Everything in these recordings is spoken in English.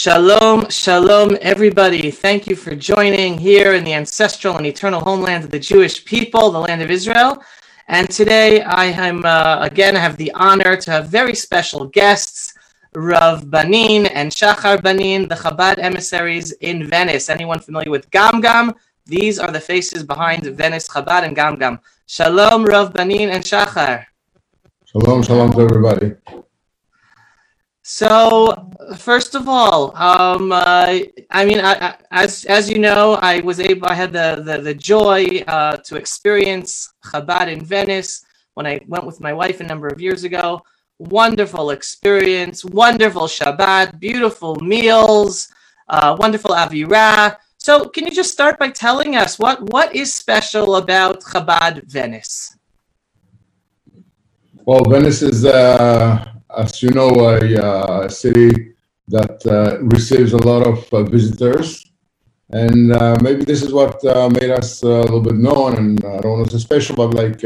Shalom, shalom, everybody. Thank you for joining here in the ancestral and eternal homeland of the Jewish people, the land of Israel. And today I am, uh, again, have the honor to have very special guests, Rav Banin and Shachar Banin, the Chabad emissaries in Venice. Anyone familiar with Gam Gam? These are the faces behind Venice Chabad and Gam Gam. Shalom, Rav Banin and Shachar. Shalom, shalom to everybody. So, first of all, um, uh, I mean, I, I, as as you know, I was able, I had the the, the joy uh, to experience Chabad in Venice when I went with my wife a number of years ago. Wonderful experience, wonderful Shabbat, beautiful meals, uh, wonderful Avira. So, can you just start by telling us what what is special about Chabad Venice? Well, Venice is, uh, as you know, a, uh, city that uh, receives a lot of uh, visitors. And uh, maybe this is what uh, made us a little bit known, and I don't want to say special, but like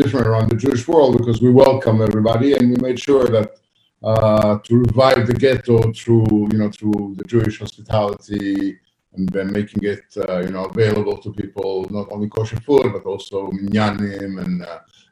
different around the Jewish world because we welcome everybody and we made sure that to revive the ghetto through, you know, through the Jewish hospitality and then making it, you know, available to people, not only kosher food, but also minyanim and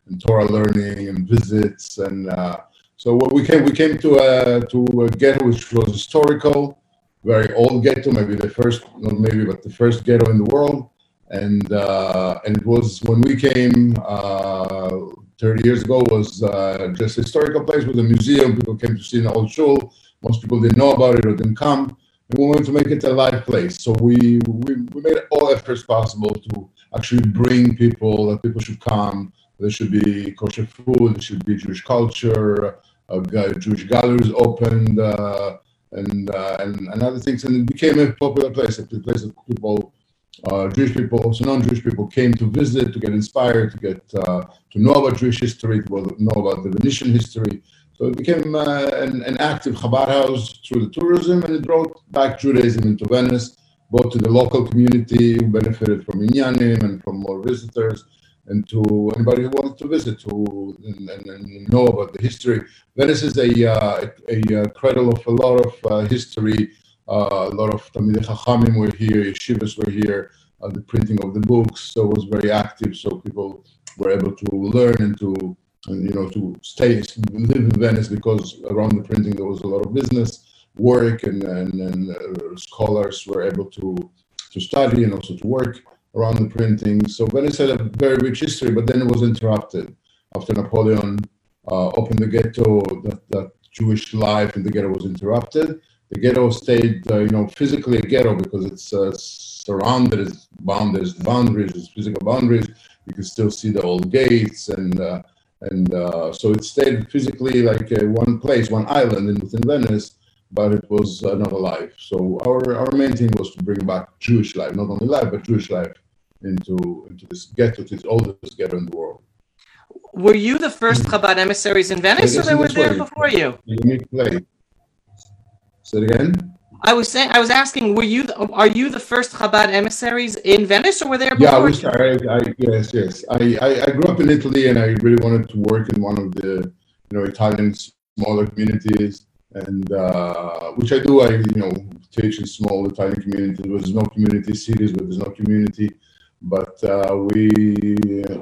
and Torah learning and visits. And uh, so what we came, we came to a, to a ghetto which was historical, very old ghetto, maybe the first, not maybe, but the first ghetto in the world. And uh, and it was when we came uh, 30 years ago was uh, just a historical place with a museum. People came to see an old shul. Most people didn't know about it or didn't come. And we wanted to make it a live place. So we, we, we made all efforts possible to actually bring people, that people should come, there should be kosher food. There should be Jewish culture. Uh, Jewish galleries opened, uh, and, uh, and and other things, and it became a popular place. A place that people, uh, Jewish people, also non-Jewish people, came to visit, to get inspired, to get uh, to know about Jewish history, to know about the Venetian history. So it became uh, an, an active Chabad house through the tourism, and it brought back Judaism into Venice, both to the local community who benefited from minyanim and from more visitors, and to anybody who wanted to visit to and, and, and know about the history. Venice is a, uh, a, a, cradle of a lot of uh, history. Uh, a lot of Talmidei Chachamim were here, yeshivas were here, uh, the printing of the books so was very active. So people were able to learn and to and, you know to stay live in Venice because around the printing there was a lot of business work and and, and uh, scholars were able to to study and also to work around the printing. So Venice had a very rich history, but then it was interrupted after Napoleon uh, opened the ghetto. That, that, Jewish life in the ghetto was interrupted. The ghetto stayed, uh, you know, physically a ghetto because it's uh, surrounded, it's bound, there's boundaries, there's physical boundaries. You can still see the old gates, and uh, and uh, so it stayed physically like uh, one place, one island in, within Venice but it was another life. So our, our main thing was to bring back Jewish life, not only life, but Jewish life into into this ghetto, to this oldest ghetto in the world. Were you the first mm. Chabad emissaries in Venice, or they were there before you? Unique place. Say it again. I was saying, I was asking, were you, the, are you the first Chabad emissaries in Venice, or were there before? Yeah, we started. I, yes, yes. I, I, I grew up in Italy, and I really wanted to work in one of the, you know, Italian smaller communities, and uh, which I do. I, you know, teach in small Italian communities. There's no community cities, but there's no community but uh, we,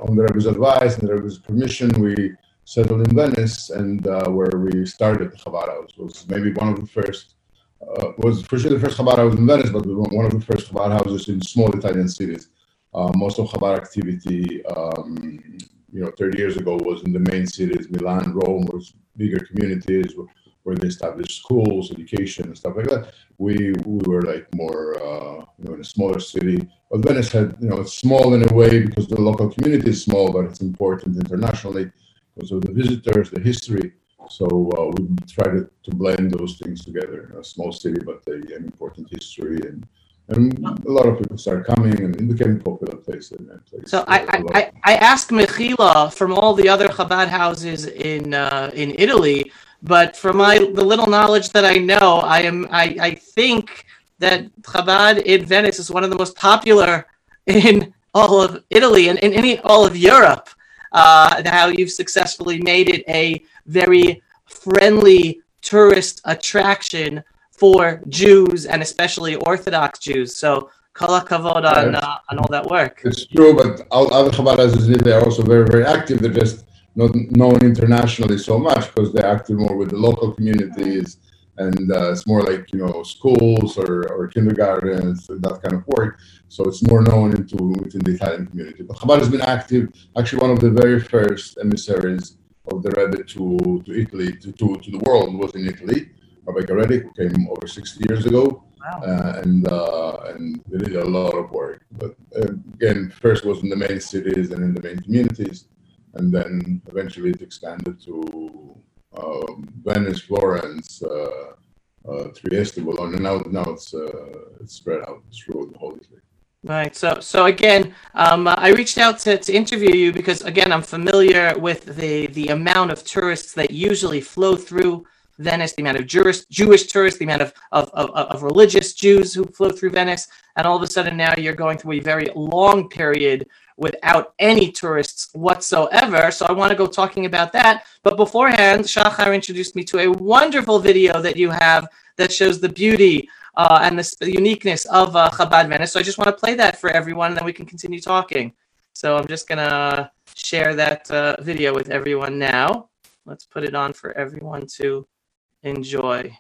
on the Rebbe's advice and the Rebbe's permission, we settled in Venice, and uh, where we started the Chabad House was maybe one of the first. Uh, was for sure the first Chabad house in Venice, but one of the first Chabad houses in small Italian cities. Uh, most of Chabad activity, um, you know, 30 years ago was in the main cities, Milan, Rome, was bigger communities where they established schools, education, and stuff like that. We we were like more, uh, you know, in a smaller city. But Venice had, you know, it's small in a way because the local community is small, but it's important internationally because of the visitors, the history. So uh, we try to, to blend those things together. A small city, but a, an important history and and a lot of people started coming and it became a popular place. Place. So I, I, I, asked Mechila from all the other Chabad houses in uh, in Italy but from my the little knowledge that I know, I am I, I think that Chabad in Venice is one of the most popular in all of Italy and in any all of Europe. Uh, how you've successfully made it a very friendly tourist attraction for Jews and especially Orthodox Jews. So kol hakavod on, uh, on all that work. It's true, but all other Chabad houses in are also very, very active. They're just not known internationally so much because they're active more with the local communities and uh, it's more like you know schools or, or kindergartens that kind of work. So it's more known into within the italian community. But chabad has been active actually one of the very first emissaries of the rebbe to, to italy to, to, to the world was in italy rabbi Garelik, who came over 60 years ago. Wow. uh, and uh, and they did a lot of work. But uh, again first was in the main cities and in the main communities and then eventually it expanded to um, Venice, Florence, uh, uh, Trieste, Bologna. Now, now it's uh, it's spread out through the whole Italy. Right. So, so again, um, I reached out to, to interview you because again, I'm familiar with the the amount of tourists that usually flow through Venice, the amount of Jewish Jewish tourists, the amount of of, of of religious Jews who flow through Venice, and all of a sudden now you're going through a very long period without any tourists whatsoever. So I want to go talking about that. But beforehand, Shachar introduced me to a wonderful video that you have that shows the beauty uh, and the, uniqueness of uh, Chabad Venice. So I just want to play that for everyone, and then we can continue talking. So I'm just gonna share that uh, video with everyone now. Let's put it on for everyone to enjoy.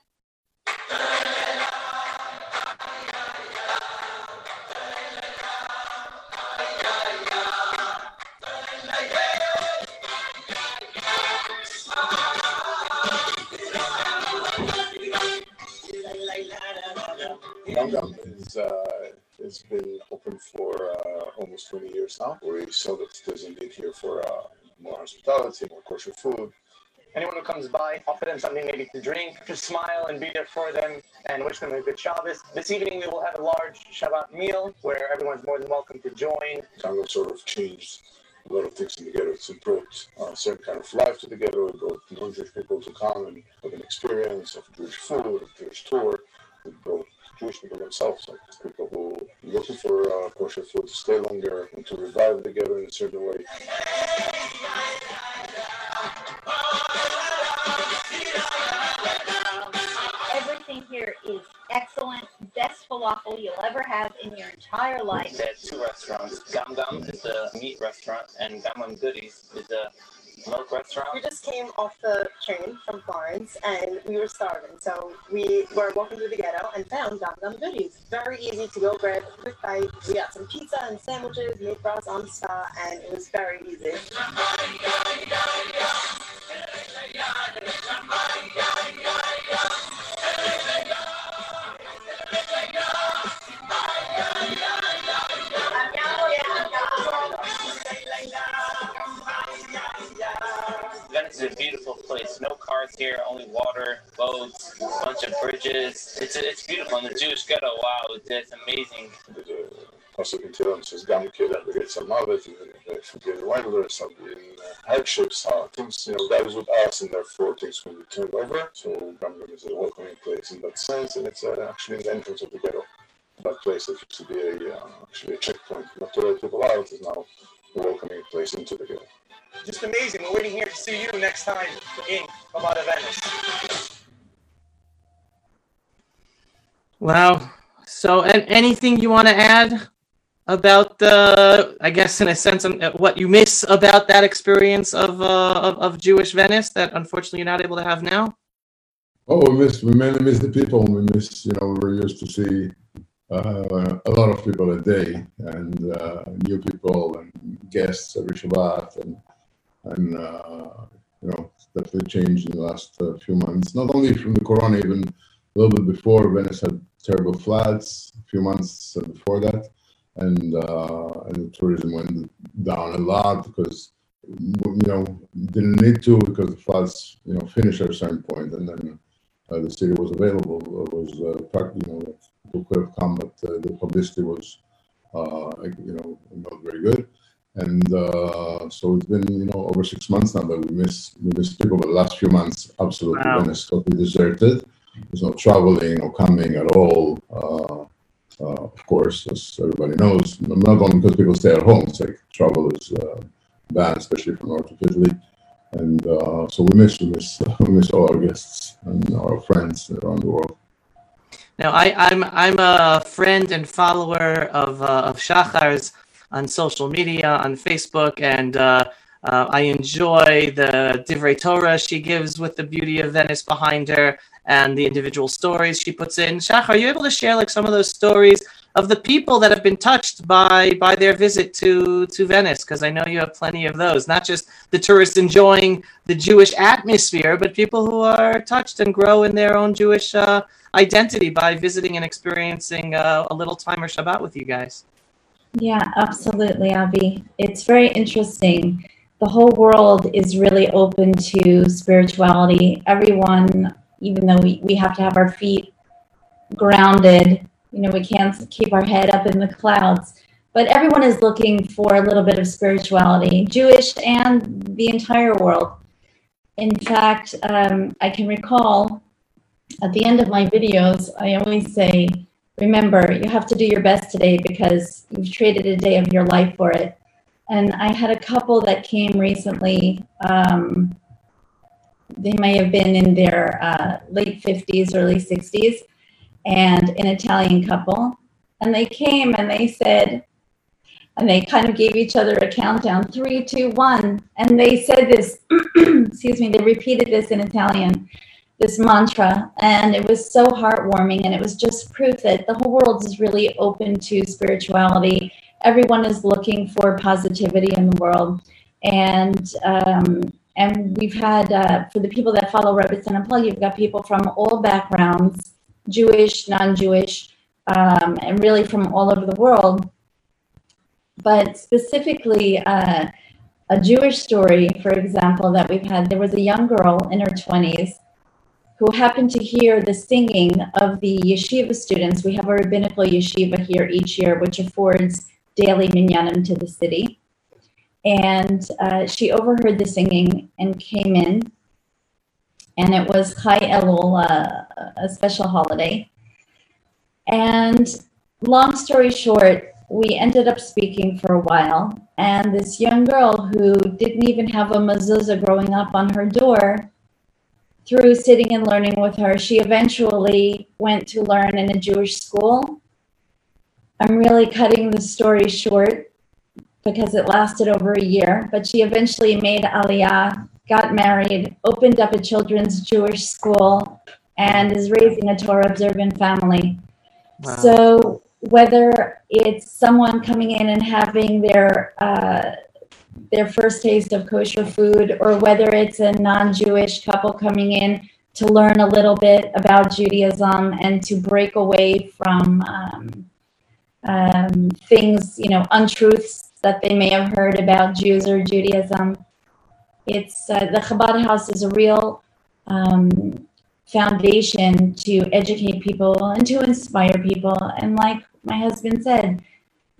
Gam is uh, has been open for uh, almost 20 years now. We saw that there's a need here for uh, more hospitality, more kosher food. Anyone who comes by, offer them something maybe to drink, to smile and be there for them and wish them a good Shabbos. This evening we will have a large Shabbat meal where everyone's more than welcome to join. Tango sort of changed a lot of things in the ghetto. It's brought a certain kind of life to the ghetto. It brought non-Jewish people to come and have an experience of Jewish food, of Jewish tour. It brought Jewish people themselves, like people who are looking for uh, kosher food to stay longer and to revive the ghetto in a certain way. Everything here is excellent, best falafel you'll ever have in your entire life. They have two restaurants. Gam Gam is a meat restaurant, and Gam Gam Goodies is a milk restaurant. Came off the train from Florence and we were starving. So we were walking through the ghetto and found Gam Goodies. Very easy to go grab a quick bite. We got some pizza and sandwiches made for us on the spot and it was very easy. A beautiful place. No cars here, only water, boats, bunch of bridges. It's it's beautiful. And the Jewish ghetto, wow, it's, amazing. Also we get some of it, and if we get Wendler, some uh, hardships, uh, things, you know, that was with us, and therefore things can be turned over. So Gam Gam is a welcoming place in that sense, and it's uh, actually the entrance of the ghetto. That place that used to be a, uh, actually a checkpoint, not to let people out, is now welcoming place into the game. Just amazing. We're waiting here to see you next time in Chabad Venice. Wow. So, and anything you want to add about the, I guess, in a sense, um, what you miss about that experience of, uh, of of Jewish Venice that unfortunately you're not able to have now? Oh, we miss. We mainly miss the people. We miss. You know, we're used to see uh, a lot of people a day, and uh, new people and guests every Shabbat, and and uh, you know, definitely changed in the last uh, few months. Not only from the Corona, even a little bit before. Venice had terrible floods a few months before that, and uh, and the tourism went down a lot because you know didn't need to because the floods you know finished at a certain point, and then uh, the city was available. It was uh, you know could have come, but uh, the publicity was uh, you know not very good. And uh, so it's been you know over six months now that we miss we miss people. But the last few months, absolutely, Wow. Venice totally deserted. There's no traveling or coming at all. Uh, uh, of course, as everybody knows, not only because people stay at home, it's like travel is uh, banned, especially from north of Italy. And uh, so we miss, we miss, we miss all our guests and our friends around the world. Now, I, I'm I'm a friend and follower of uh, of Shachar's on social media, on Facebook, and uh, uh, I enjoy the Divrei Torah she gives with the beauty of Venice behind her and the individual stories she puts in. Shachar, are you able to share like some of those stories of the people that have been touched by by their visit to to Venice? Because I know you have plenty of those, not just the tourists enjoying the Jewish atmosphere, but people who are touched and grow in their own Jewish uh, identity by visiting and experiencing uh, a little time or Shabbat with you guys. Yeah, absolutely, Abby. It's very interesting. The whole world is really open to spirituality. Everyone, even though we, we have to have our feet grounded, you know, we can't keep our head up in the clouds, but everyone is looking for a little bit of spirituality, Jewish and the entire world. In fact, um, I can recall at the end of my videos, I always say, remember, you have to do your best today because you've traded a day of your life for it. And I had a couple that came recently. Um, they may have been in their uh, late 50s, early 60s, and an Italian couple. And they came and they said, and they kind of gave each other a countdown three, two, one. And they said this, excuse me, they repeated this in Italian this mantra and it was so heartwarming and it was just proof that the whole world is really open to spirituality everyone is looking for positivity in the world and um, and we've had uh, for the people that follow Rebbetzin Unplugged, you've got people from all backgrounds, Jewish, non-Jewish, um, and really from all over the world. But specifically, uh, a Jewish story, for example, that we've had. There was a young girl in her 20s who happened to hear the singing of the yeshiva students. We have a rabbinical yeshiva here each year, which affords daily minyanim to the city. And uh, she overheard the singing and came in. And it was Chai Elul, uh, a special holiday. And long story short, we ended up speaking for a while. And this young girl who didn't even have a mezuzah growing up on her door through sitting and learning with her, she eventually went to learn in a Jewish school. I'm really cutting the story short because it lasted over a year, but she eventually made Aliyah, got married, opened up a children's Jewish school, and is raising a Torah observant family. Wow. So, whether it's someone coming in and having their uh, their first taste of kosher food, or whether it's a non Jewish couple coming in to learn a little bit about Judaism and to break away from um, um, things, you know, untruths that they may have heard about Jews or Judaism. It's uh, the Chabad House is a real um, foundation to educate people and to inspire people. And like my husband said,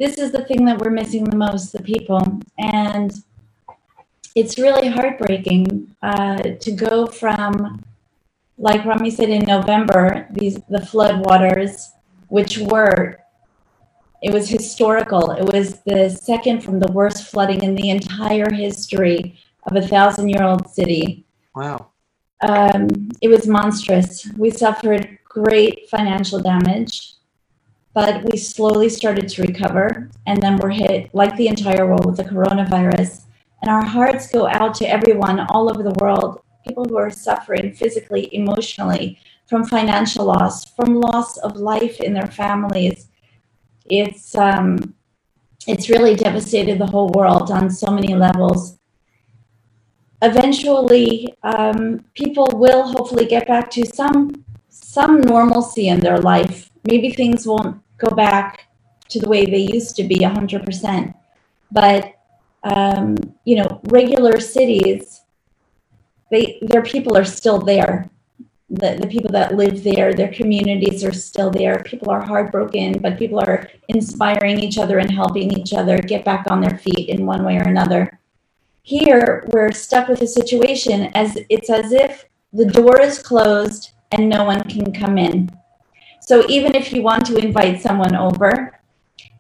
this is the thing that we're missing the most the people. And it's really heartbreaking uh, to go from like rami said in november these the flood waters which were it was historical. It was the second from the worst flooding in the entire history of a thousand year old city. Wow. Um, it was monstrous. We suffered great financial damage but we slowly started to recover. And then we're hit, like the entire world, with the coronavirus. And our hearts go out to everyone all over the world, people who are suffering physically, emotionally, from financial loss, from loss of life in their families. It's um, it's really devastated the whole world on so many levels. Eventually, um, people will hopefully get back to some some normalcy in their life. Maybe things won't go back to the way they used to be 100%. But, um, you know, regular cities, they, their people are still there. The, the people that live there, their communities are still there. People are heartbroken, but people are inspiring each other and helping each other get back on their feet in one way or another. Here, we're stuck with a situation as it's as if the door is closed and no one can come in. So even if you want to invite someone over,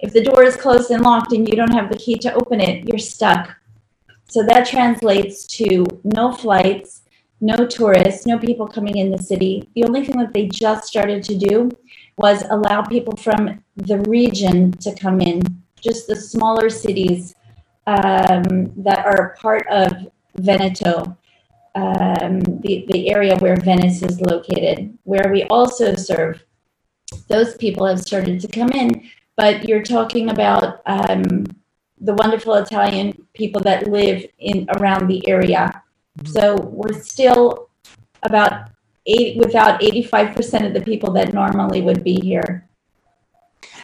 if the door is closed and locked and you don't have the key to open it, you're stuck. So that translates to no flights, no tourists, no people coming in the city. The only thing that they just started to do was allow people from the region to come in, just the smaller cities um, that are part of Veneto, um, the, the area where Venice is located, where we also serve. Those people have started to come in, but you're talking about um, the wonderful Italian people that live in around the area. So we're still about eight, without 85% of the people that normally would be here.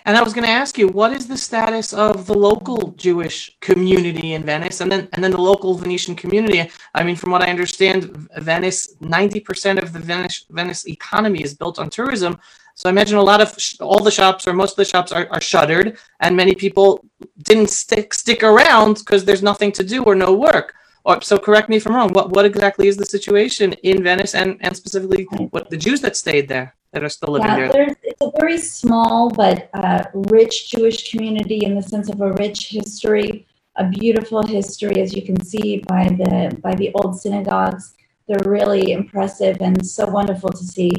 And I was going to ask you, what is the status of the local Jewish community in Venice, and then and then the local Venetian community? I mean, from what I understand, Venice, ninety percent of the Venice Venice economy is built on tourism. So I imagine a lot of sh- all the shops or most of the shops are, are shuttered, and many people didn't stick stick around because there's nothing to do or no work. Or, so correct me if I'm wrong. What what exactly is the situation in Venice, and and specifically what the Jews that stayed there that are still living Yeah, there? there's, it's a very small but uh, rich Jewish community in the sense of a rich history, a beautiful history, as you can see by the by the old synagogues. They're really impressive and so wonderful to see.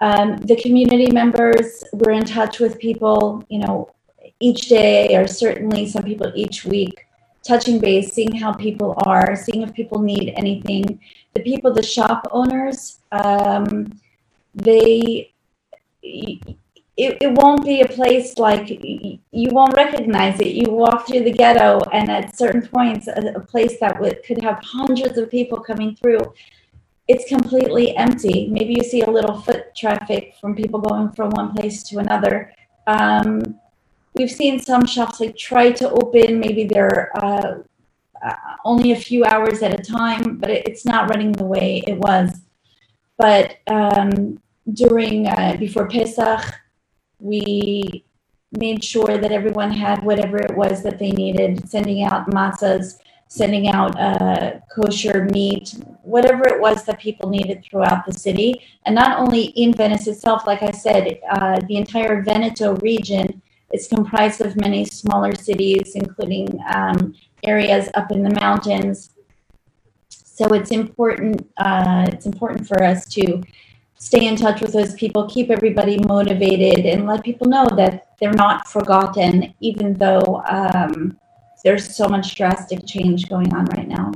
Um, the community members, we're in touch with people, you know, each day or certainly some people each week, touching base, seeing how people are, seeing if people need anything. The people, the shop owners, um, they it, it won't be a place like you won't recognize it you walk through the ghetto and at certain points a, a place that would could have hundreds of people coming through it's completely empty. Maybe you see a little foot traffic from people going from one place to another. Um, we've seen some shops like try to open. Maybe they're uh, uh, only a few hours at a time but it, it's not running the way it was. But um, during uh, before Pesach, we made sure that everyone had whatever it was that they needed, sending out matzahs, sending out uh, kosher meat, whatever it was that people needed throughout the city. And not only in Venice itself, like I said, uh, the entire Veneto region is comprised of many smaller cities, including um, areas up in the mountains. So it's important. Uh, it's important for us to stay in touch with those people, keep everybody motivated, and let people know that they're not forgotten, even though um, there's so much drastic change going on right now.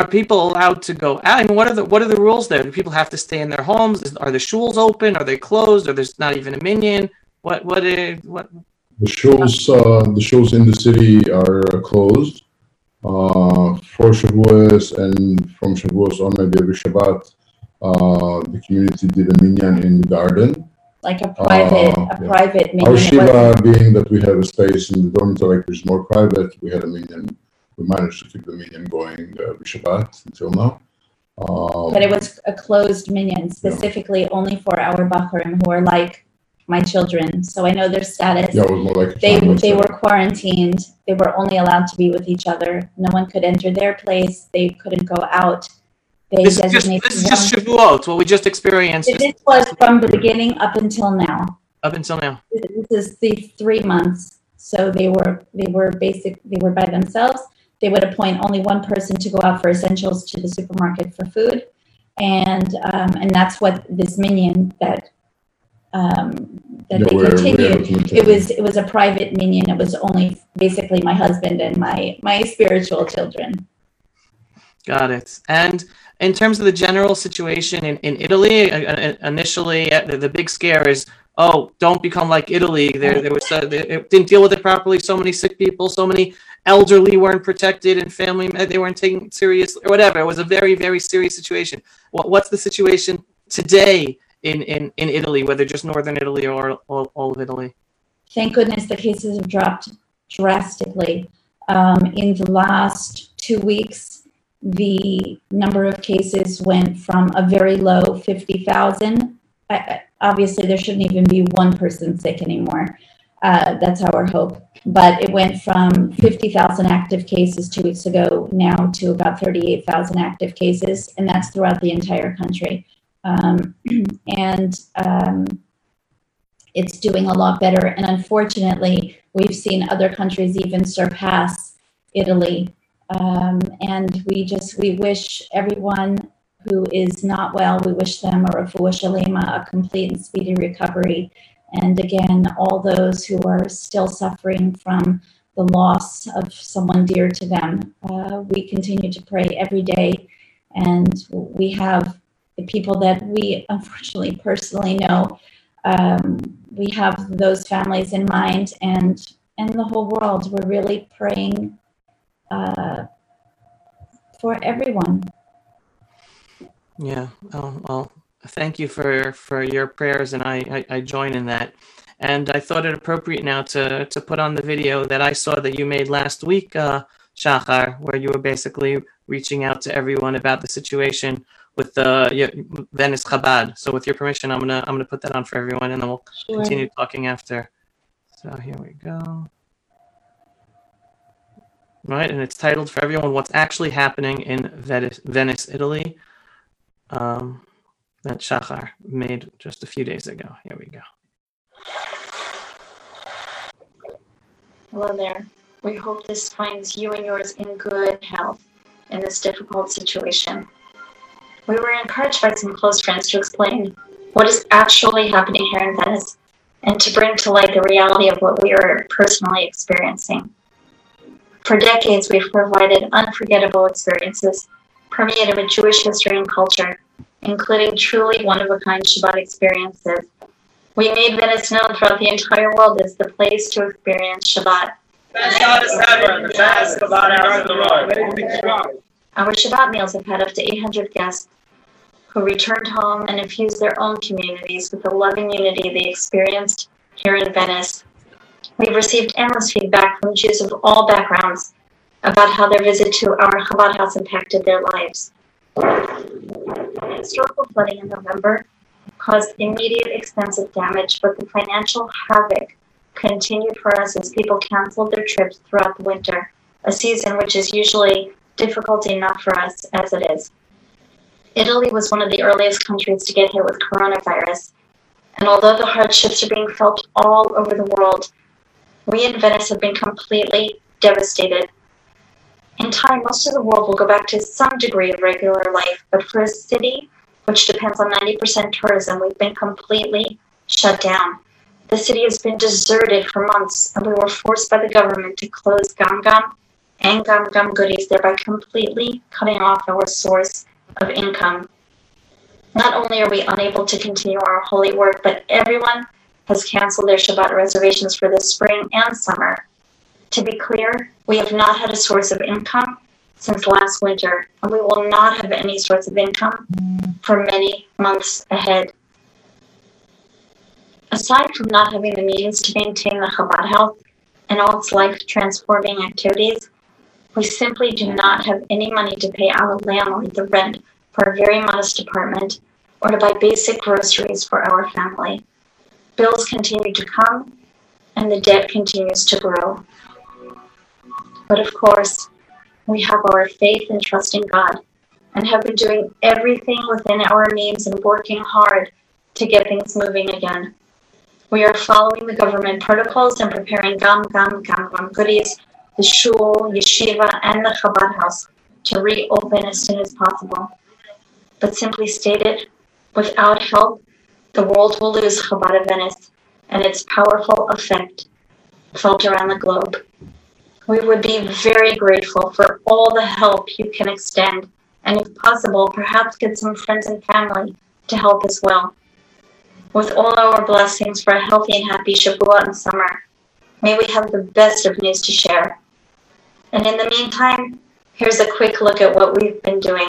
Are people allowed to go out? I mean, what are the what are the rules there? Do people have to stay in their homes? Is, are the shuls open? Are they closed? Or there's not even a minyan? What what is, what? The shuls, uh, the shuls in the city are uh, closed uh, for Shavuos and from Shavuos on maybe every Shabbat. Uh, the community did a minyan in the garden. Like a private, Oh, a yeah. private Our meeting. It Shiva, being that we have a space in the dormitory which is more private, we had a minyan. We managed to keep the minyan going uh, every Shabbat until now. Um, But it was a closed minyan specifically only for our Bakharim who are like my children. So I know their status. yeah, it was more like a They, family they were quarantined. They were only allowed to be with each other. No one could enter their place. They couldn't go out. They This is just designated this is just one- Shavuot. What we just experienced This was from the beginning up until now. up until now. This is the three months. So they were, they were basic, they were by themselves. They would appoint only one person to go out for essentials to the supermarket for food. And, um, and that's what this minyan that, um, that Yeah, they we're- we're continued. to maintain It was, it was a private minyan. It was only basically my husband and my, my spiritual children. Got it. And in terms of the general situation in, in Italy, uh, uh, initially uh, the, the big scare is, oh, don't become like Italy. There, there was it didn't deal with it properly. So many sick people, so many elderly weren't protected, and family they weren't taken seriously, or whatever. It was a very, very serious situation. What, what's the situation today in, in, in Italy, whether just northern Italy or all, all of Italy? thank goodness the cases have dropped drastically. Um, in the last two weeks, the number of cases went from a very low 50,000. I- I- Obviously, there shouldn't even be one person sick anymore. Uh, that's our hope. But it went from 50,000 active cases two weeks ago now to about 38,000 active cases, and that's throughout the entire country. Um, and um, it's doing a lot better. And unfortunately, we've seen other countries even surpass Italy. Um, and we just we wish everyone who is not well, we wish them a refuah shalema, a complete and speedy recovery. And again, all those who are still suffering from the loss of someone dear to them, uh, we continue to pray every day. And we have the people that we unfortunately personally know. Um, we have those families in mind, and and the whole world. We're really praying uh, for everyone. Yeah. Oh, well, thank you for for your prayers, and I, I I join in that. And I thought it appropriate now to to put on the video that I saw that you made last week, uh, Shachar, where you were basically reaching out to everyone about the situation with the Venice Chabad. So, with your permission, I'm gonna I'm gonna put that on for everyone, and then we'll Sure. continue talking after. So here we go. Right, and it's titled for everyone "What's Actually Happening in Venice, Italy." Um, that Shachar made just a few days ago. Here we go. Hello there. We hope this finds you and yours in good health in this difficult situation. We were encouraged by some close friends to explain what is actually happening here in Venice and to bring to light the reality of what we are personally experiencing. For decades, we've provided unforgettable experiences permeated with Jewish history and culture, including truly one of a kind Shabbat experiences. We made Venice known throughout the entire world as the place to experience Shabbat. Our Shabbat meals have had up to 800 guests who returned home and infused their own communities with the loving unity they experienced here in Venice. We've received endless feedback from Jews of all backgrounds about how their visit to our Chabad house impacted their lives. The historical flooding in November caused immediate extensive damage, but the financial havoc continued for us as people canceled their trips throughout the winter, a season which is usually difficult enough for us as it is. Italy was one of the earliest countries to get hit with coronavirus, and although the hardships are being felt all over the world, we in Venice have been completely devastated. In time, most of the world will go back to some degree of regular life, but for a city which depends on 90% tourism, we've been completely shut down. The city has been deserted for months, and we were forced by the government to close Gam Gam and Gam Gam goodies, thereby completely cutting off our source of income. Not only are we unable to continue our holy work, but everyone has canceled their Shabbat reservations for the spring and summer. To be clear, we have not had a source of income since last winter, and we will not have any source of income for many months ahead. Aside from not having the means to maintain the Chabad House and all its life transforming activities, we simply do not have any money to pay our landlord the rent for a very modest apartment or to buy basic groceries for our family. Bills continue to come and the debt continues to grow. But of course, we have our faith and trust in God and have been doing everything within our means and working hard to get things moving again. We are following the government protocols and preparing Gam Gam Gam Gam goodies, the shul, yeshiva, and the Chabad house to reopen as soon as possible. But simply stated, without help, the world will lose Chabad of Venice and its powerful effect felt around the globe. We would be very grateful for all the help you can extend, and if possible, perhaps get some friends and family to help as well. With all our blessings for a healthy and happy Shavua and summer, may we have the best of news to share. And in the meantime, here's a quick look at what we've been doing.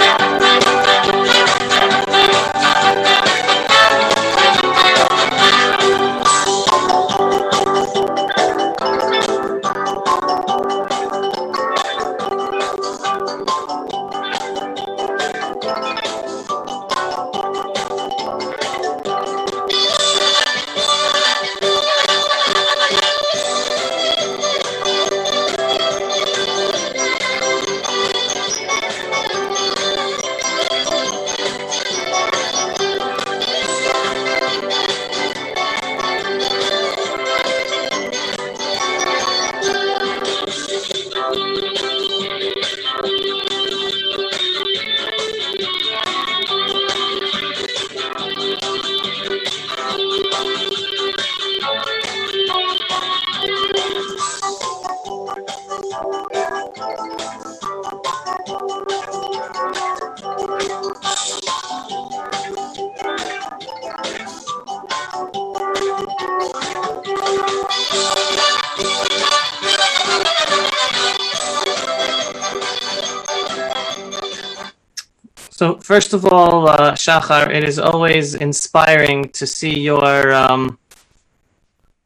first of all, uh, Shachar, it is always inspiring to see your um,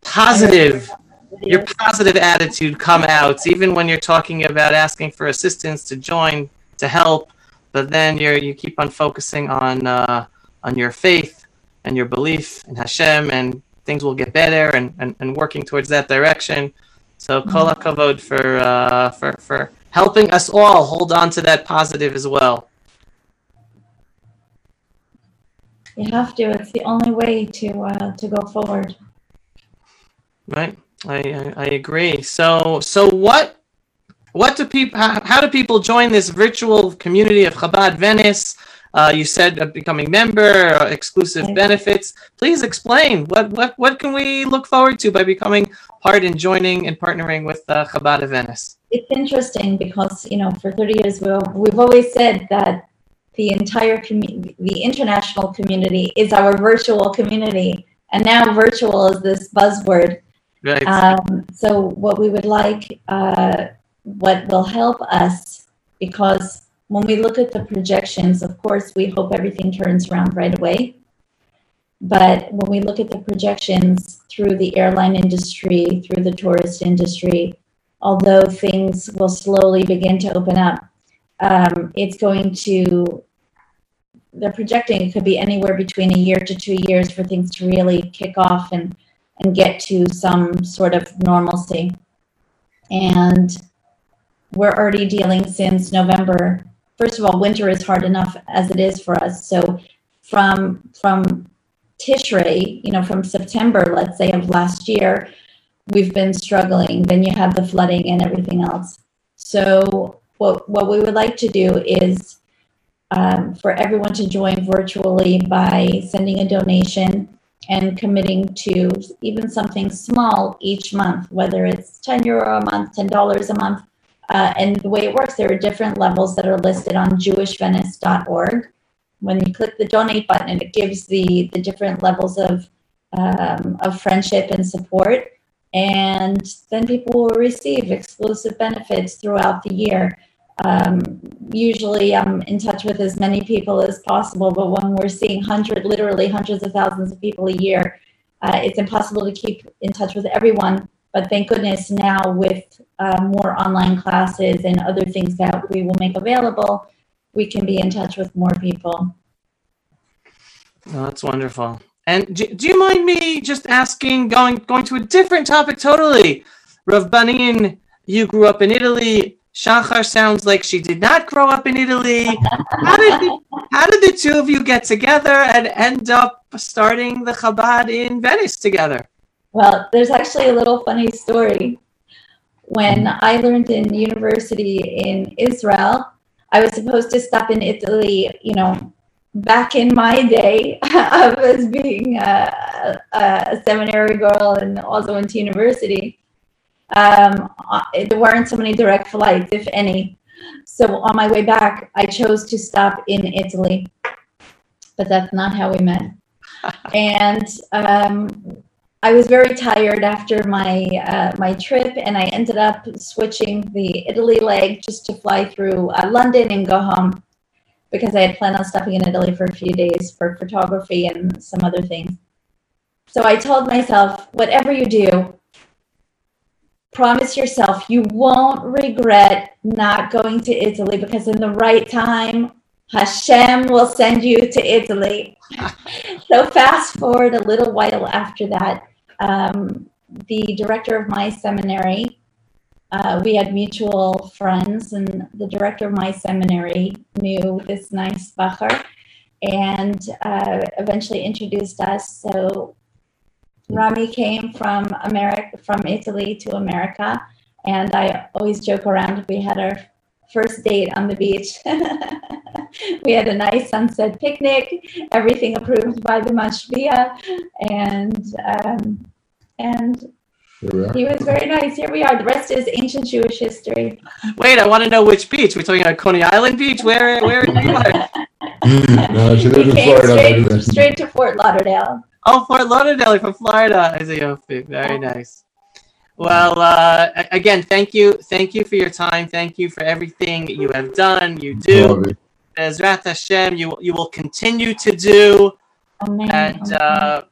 positive, your positive attitude come out, even when you're talking about asking for assistance to join, to help, but then you you keep on focusing on uh, on your faith and your belief in Hashem, and things will get better, and, and, and working towards that direction. So kol hakavod for uh, for for helping us all hold on to that positive as well. You have to. It's the only way to uh, to go forward. Right. I, I, I agree. So so what what do people how, how do people join this virtual community of Chabad Venice? Uh, you said uh, becoming member, uh, exclusive benefits. Please explain what, what what can we look forward to by becoming part and joining and partnering with uh, Chabad of Venice? It's interesting because you know for 30 years we we've always said that the entire community, the international community, is our virtual community, and now virtual is this buzzword. Right. Um, so what we would like, uh, what will help us, because when we look at the projections, of course, we hope everything turns around right away. But when we look at the projections through the airline industry, through the tourist industry, although things will slowly begin to open up, um, it's going to, they're projecting it could be anywhere between a year to two years for things to really kick off and, and get to some sort of normalcy. And we're already dealing since November. First of all, winter is hard enough as it is for us. So from from Tishrei, you know, from September, let's say, of last year, we've been struggling. Then you have the flooding and everything else. So what what we would like to do is um, for everyone to join virtually by sending a donation and committing to even something small each month, whether it's 10 euro a month, $10 a month. Uh, and the way it works, there are different levels that are listed on jewishvenice.org. When you click the donate button, it gives the, the different levels of, um, of friendship and support. And then people will receive exclusive benefits throughout the year. Um, usually I'm in touch with as many people as possible, but when we're seeing hundred, literally hundreds of thousands of people a year, uh, it's impossible to keep in touch with everyone. But thank goodness now with uh, more online classes and other things that we will make available, we can be in touch with more people. Oh, that's wonderful. And do, do you mind me just asking, going going to a different topic totally? Rav Banin, you grew up in Italy. Shachar sounds like she did not grow up in Italy. How did the, how did the two of you get together and end up starting the Chabad in Venice together? Well, there's actually a little funny story. When I learned in university in Israel, I was supposed to stop in Italy, you know, back in my day, I was being a, a seminary girl and also went to university. Um, there weren't so many direct flights, if any. So on my way back, I chose to stop in Italy, but that's not how we met. and um, I was very tired after my uh, my trip, and I ended up switching the Italy leg just to fly through uh, London and go home because I had planned on stopping in Italy for a few days for photography and some other things. So I told myself, whatever you do, promise yourself you won't regret not going to Italy because in the right time, Hashem will send you to Italy. so fast forward a little while after that, um, the director of my seminary, uh, we had mutual friends, and the director of my seminary knew this nice bacher and uh, eventually introduced us. So Rami came from America, from Italy to America, and I always joke around. We had our first date on the beach. we had a nice sunset picnic, everything approved by the mashpia, and um, and he was very nice. Here we are. The rest is ancient Jewish history. Wait, I want to know which beach. We're talking about Coney Island Beach. Where where are you? no, she lives We in Florida. straight, straight to Fort Lauderdale. Oh, Fort Lauderdale from Florida. I see. Okay, Very nice. Well, uh, again, thank you, thank you for your time. Thank you for everything you have done. You do. Bobby. Bezrat Hashem, you you will continue to do, Amen. and uh,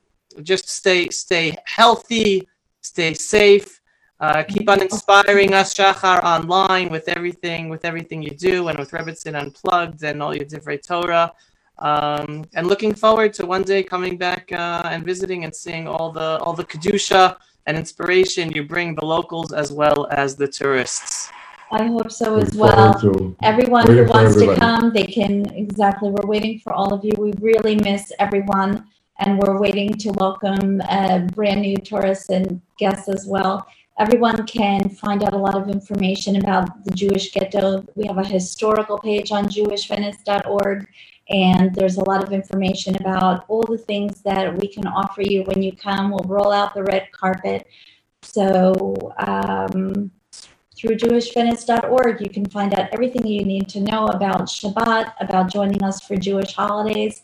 just stay stay healthy, stay safe. Uh, keep on inspiring us, Shachar, online with everything with everything you do, and with Rebbetzin Unplugged and all your Divrei Torah. Um, and looking forward to one day coming back uh, and visiting and seeing all the all the kedusha and inspiration you bring the locals as well as the tourists. I hope so as well. to- Everyone who wants to come, they can, exactly, we're waiting for all of you. We really miss everyone. And we're waiting to welcome uh, brand new tourists and guests as well. Everyone can find out a lot of information about the Jewish ghetto. We have a historical page on jewishvenice.org. And there's a lot of information about all the things that we can offer you when you come. We'll roll out the red carpet. So, um, through jewishvenice.org, you can find out everything you need to know about Shabbat, about joining us for Jewish holidays,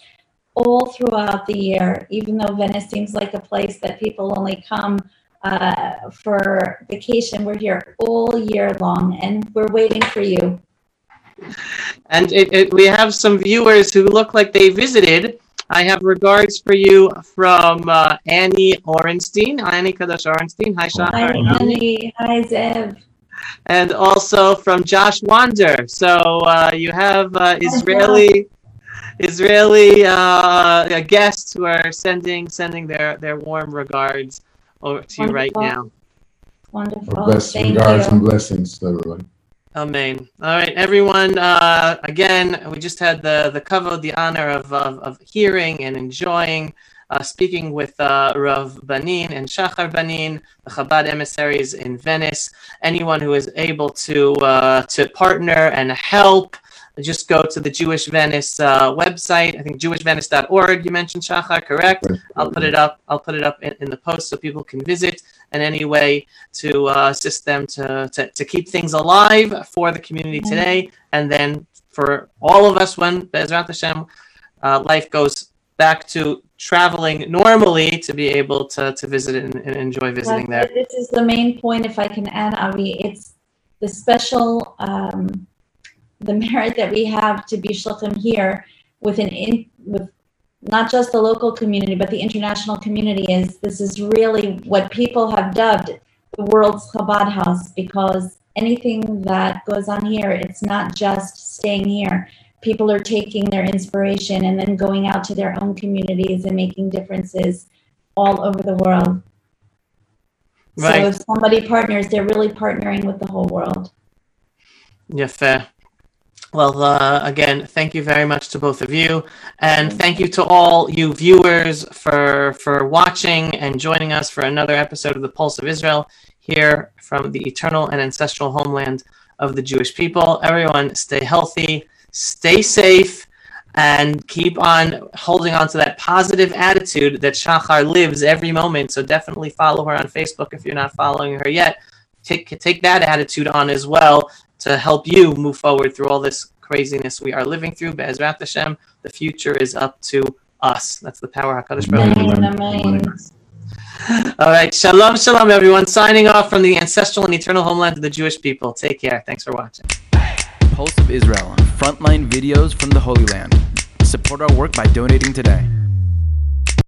all throughout the year. Even though Venice seems like a place that people only come uh, for vacation, we're here all year long, and we're waiting for you. And it, it, we have some viewers who look like they visited. I have regards for you from uh, Annie Orenstein. Annie Kadosh Orenstein. Hi, Hi, Annie. Hi, Zev. And also from Josh Wander. So uh, you have uh, Israeli Israeli uh, guests who are sending sending their, their warm regards over to you right now. Wonderful. Best Thank regards you. and blessings to everybody. Amen. All right, everyone. Uh, again, we just had the the kavod, the honor of, of, of hearing and enjoying, uh, speaking with uh, Rav Banin and Shachar Banin, the Chabad emissaries in Venice. Anyone who is able to uh, to partner and help, just go to the Jewish Venice uh, website. I think jewishvenice.org. You mentioned Shachar, correct? I'll put it up. I'll put it up in, in the post so people can visit and any way to uh, assist them to, to to keep things alive for the community today, and then for all of us when Bezrat Hashem uh, life goes back to traveling normally to be able to, to visit and, and enjoy visiting there. This is the main point, if I can add, Avi. It's the special, um, the merit that we have to be shluchim here with an in, with not just the local community, but the international community is, this is really what people have dubbed the world's Chabad house because anything that goes on here, it's not just staying here. People are taking their inspiration and then going out to their own communities and making differences all over the world. Right. So if somebody partners, they're really partnering with the whole world. Yeah, fair. Well, uh, again, thank you very much to both of you, and thank you to all you viewers for for watching and joining us for another episode of the Pulse of Israel here from the eternal and ancestral homeland of the Jewish people. Everyone, stay healthy, stay safe, and keep on holding on to that positive attitude that Shachar lives every moment. So definitely follow her on Facebook if you're not following her yet. Take take that attitude on as well to help you move forward through all this craziness we are living through. Be'ezrat Hashem, the future is up to us. That's the power HaKadosh Baruch Hu. Amen, amen. All right, shalom, shalom, everyone. Signing off from the ancestral and eternal homeland of the Jewish people. Take care. Thanks for watching. Pulse of Israel, frontline videos from the Holy Land. Support our work by donating today.